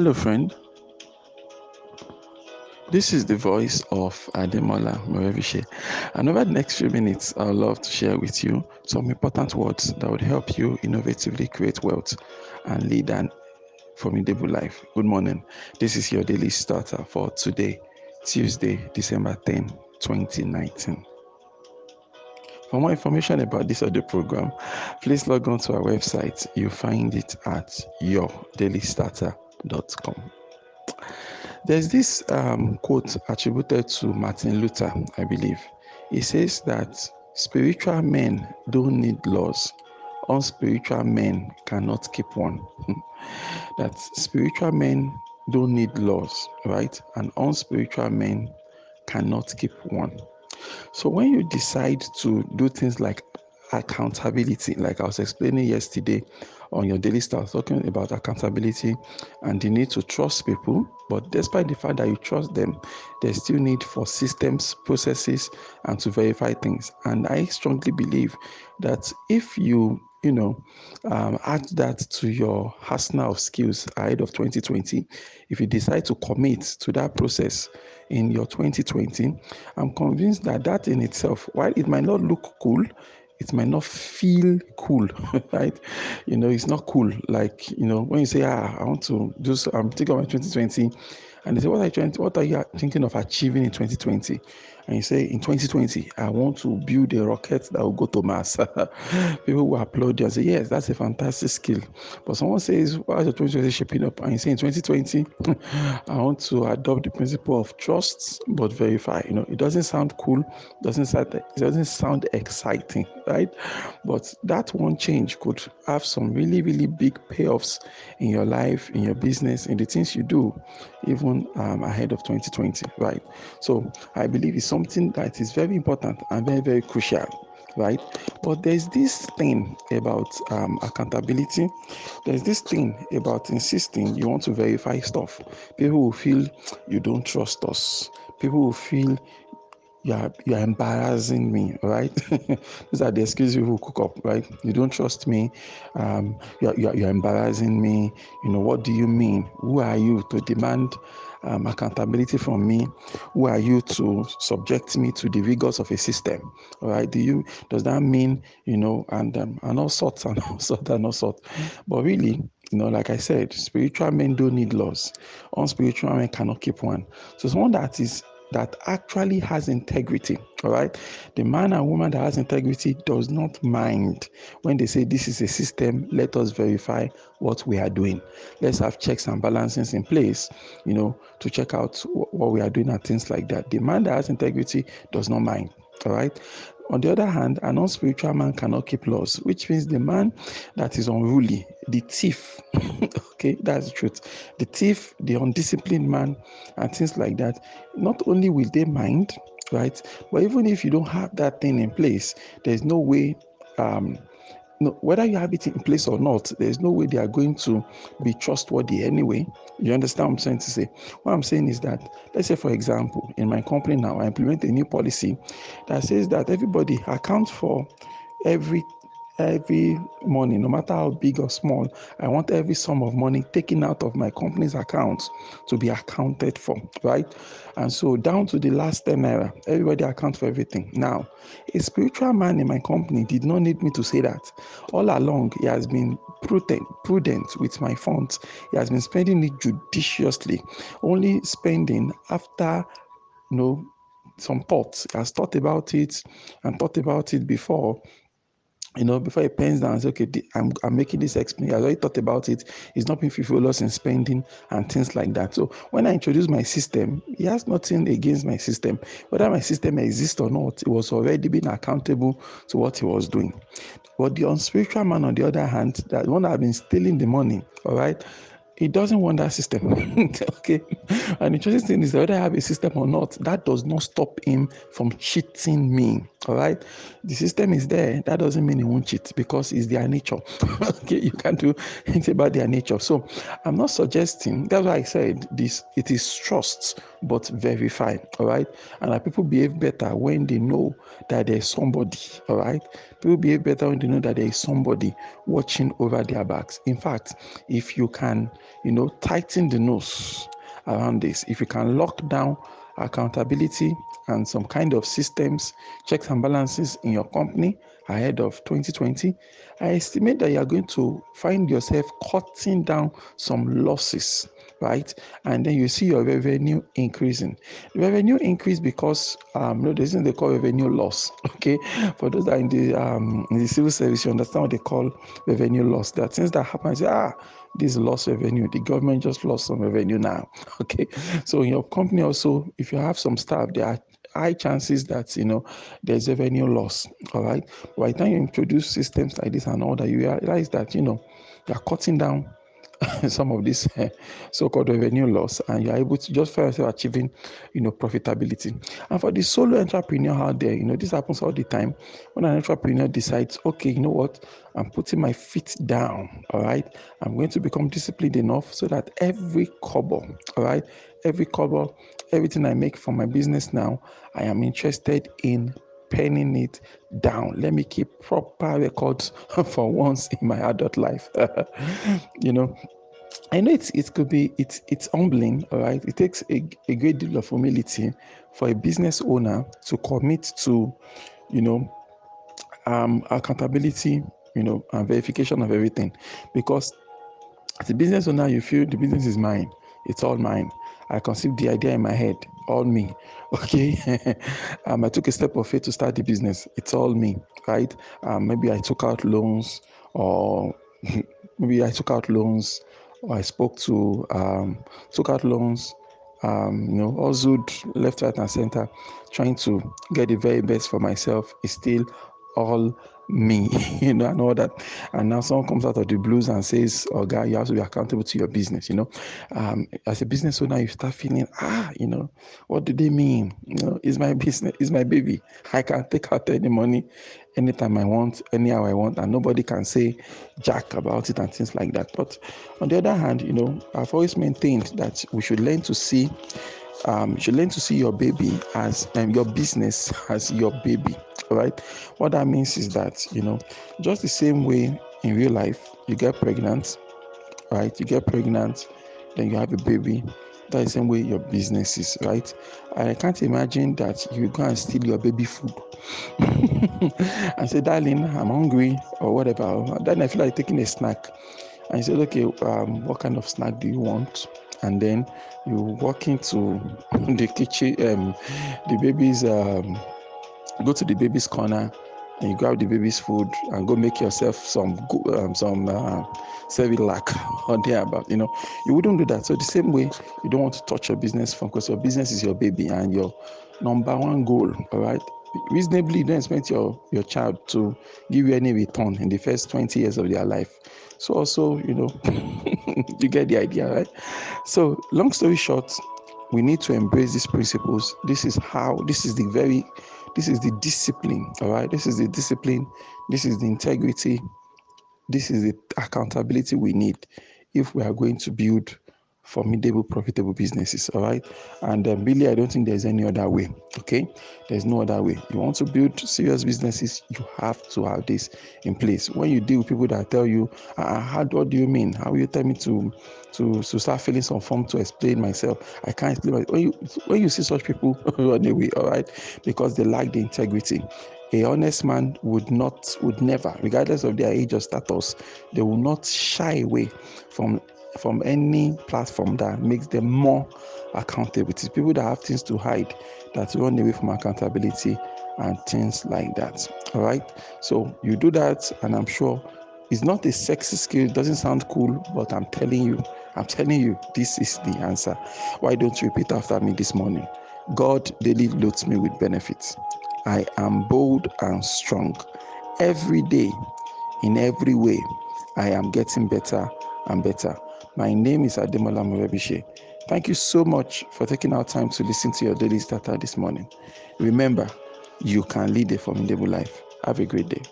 Hello, friend. This is the voice of Ademola Morebise. And over the next few minutes, I'd love to share with you some important words that would help you innovatively create wealth and lead an formidable life. Good morning. This is your daily starter for today, Tuesday, December 10, 2019. For more information about this audio program, please log on to our website. You'll find it at yourdailystarter.com. There's this um, quote attributed to Martin Luther, I believe. He says that spiritual men don't need laws, unspiritual men cannot keep one. that spiritual men don't need laws, right? And unspiritual men cannot keep one. So when you decide to do things like accountability, like I was explaining yesterday on your daily start, talking about accountability and the need to trust people. But despite the fact that you trust them, there's still need for systems, processes, and to verify things. And I strongly believe that if you you know, um, add that to your arsenal of skills ahead of 2020. If you decide to commit to that process in your 2020, I'm convinced that that in itself, while it might not look cool, it might not feel cool, right? You know, it's not cool. Like, you know, when you say, ah, I want to do, I'm thinking about 2020, and they say, what are, you trying what are you thinking of achieving in 2020? And you say, in 2020, I want to build a rocket that will go to Mars. People will applaud you and say, yes, that's a fantastic skill. But someone says, why is your 2020 shaping up? And you say, in 2020, I want to adopt the principle of trust but verify. You know, it doesn't sound cool, doesn't sound, it doesn't sound exciting, right? But that one change could have some really, really big payoffs in your life, in your business, in the things you do, even um, ahead of 2020, right? So I believe it's something that is very important and very, very crucial right? But there's this thing about um, accountability. There's this thing about insisting you want to verify stuff. People will feel you don't trust us. People will feel you are you are embarrassing me, right? These are the excuses people cook up, right? You don't trust me. Um, you are, you are, you are embarrassing me. You know what do you mean? Who are you to demand um, accountability from me? Who are you to subject me to the rigors of a system? Right? Do you does that mean you know and um, and all sorts and all sorts and all sorts? But really, you know, like I said, spiritual men don't need laws. Unspiritual men cannot keep one. So someone that is that actually has integrity. All right. The man and woman that has integrity does not mind when they say this is a system, let us verify what we are doing. Let's have checks and balances in place, you know, to check out what we are doing and things like that. The man that has integrity does not mind. All right. On the other hand, an unspiritual man cannot keep laws, which means the man that is unruly, the thief, okay, that's the truth. The thief, the undisciplined man, and things like that, not only will they mind, right, but even if you don't have that thing in place, there's no way um, no, whether you have it in place or not, there's no way they are going to be trustworthy anyway. You understand what I'm trying to say? What I'm saying is that, let's say, for example, in my company now, I implement a new policy that says that everybody accounts for every every money, no matter how big or small, I want every sum of money taken out of my company's accounts to be accounted for, right? And so down to the last 10 naira, everybody accounts for everything. Now, a spiritual man in my company did not need me to say that. All along, he has been prudent, prudent with my funds. He has been spending it judiciously, only spending after you know some thoughts. He has thought about it and thought about it before you know, before he pens down and says, okay, I'm, I'm making this explain. I already thought about it. He's not being frivolous in spending and things like that. So when I introduce my system, he has nothing against my system. Whether my system exists or not, it was already being accountable to what he was doing. But the unspiritual man, on the other hand, that one that has been stealing the money, all right, he doesn't want that system. okay. And the interesting thing is whether I have a system or not, that does not stop him from cheating me. All right. The system is there. That doesn't mean he won't cheat because it's their nature. okay. You can't do anything about their nature. So I'm not suggesting that's why I said this it is trust but verify. All right. And that people behave better when they know that there's somebody. All right. People behave better when they know that there is somebody watching over their backs. In fact, if you can you know, tighten the nose around this. If you can lock down accountability and some kind of systems, checks and balances in your company ahead of 2020, I estimate that you are going to find yourself cutting down some losses right? And then you see your revenue increasing. revenue increase because um, no, there's they call revenue loss. Okay, for those that are in the um, in the civil service, you understand what they call revenue loss. That things that happen, say, ah, this lost revenue. The government just lost some revenue now. Okay, so in your company also, if you have some staff, there are high chances that you know there's revenue loss. All right, by the time you introduce systems like this and all that, you realize that you know you're cutting down some of this uh, so-called revenue loss and you're able to just find yourself achieving you know profitability. And for the solo entrepreneur out there you know this happens all the time. When an entrepreneur decides okay you know what? I'm putting my feet down all right? I'm going to become disciplined enough so that every kobo all right? Every kobo everything i make for my business now i am interested in penning it down. Let me keep proper records for once in my adult life. you know, I know it's, it could be it's it's humbling, all right. It takes a, a great deal of humility for a business owner to commit to, you know, um, accountability, you know, and verification of everything, because as a business owner, you feel the business is mine. It's all mine. I conceived the idea in my head, all me. Okay. um, I took a step of faith to start the business. It's all me, right? Um, maybe I took out loans, or maybe I took out loans, or I spoke to, um, took out loans, um, you know, hustled left, right, and center, trying to get the very best for myself. Is still all me, you know, and all that. And now someone comes out of the blues and says, Oh, God, you have to be accountable to your business, you know. Um, as a business owner, you start feeling, ah, you know, what do they mean? You know, it's my business, it's my baby. I can take out any money anytime I want, anyhow I want, and nobody can say jack about it and things like that. But on the other hand, you know, I've always maintained that we should learn to see um, you should learn to see your baby as um, your business as your baby right? What that means is that you know just the same way in real life you get pregnant right? You get pregnant then you have a baby. That's the same way your business is right? I can't imagine that you go and steal your baby food and say darling i'm hungry or whatever. Then i feel like taking a snack. And you said okay um, what kind of snack do you want? And then you walk into the kitchen um, the baby's um, go to the baby's corner and you grab the baby's food and go make yourself some um, some uh, Cerelac or thereabout. You know, you wouldn't do that. So the same way, you don't want to touch your business because your business is your baby and your number one goal. All right. Reasonably, don't expect your your child to give you any return in the first 20 years of their life. So also, you know, you get the idea, right? So long story short, we need to embrace these principles. This is how. This is the very this is the discipline, all right? This is the discipline. This is the integrity. This is the accountability we need if we are going to build formidable, profitable businesses. All right. And um, really, I don't think there's any other way. Okay. There's no other way. You want to build serious businesses, you have to have this in place. When you deal with people that tell you, uh, how, what do you mean? How will you tell me to, to, to start filling some form to explain myself? I can't explain myself. When you, when you see such people run away, all right, because they lack the integrity a honest man would not would never regardless of their age or status they will not shy away from from any platform that makes them more accountable. It's people that have things to hide that run away from accountability and things like that. All right. So you do that, and I'm sure it's not a sexy skill. It doesn't sound cool, but I'm telling you, I'm telling you, this is the answer. Why don't you repeat after me this morning? God daily loads me with benefits. I am bold and strong. Every day, in every way, I am getting better and better. My name is Ademola Morebise. Thank you so much for taking our time to listen to your daily starter this morning. Remember, you can lead a formidable life. Have a great day.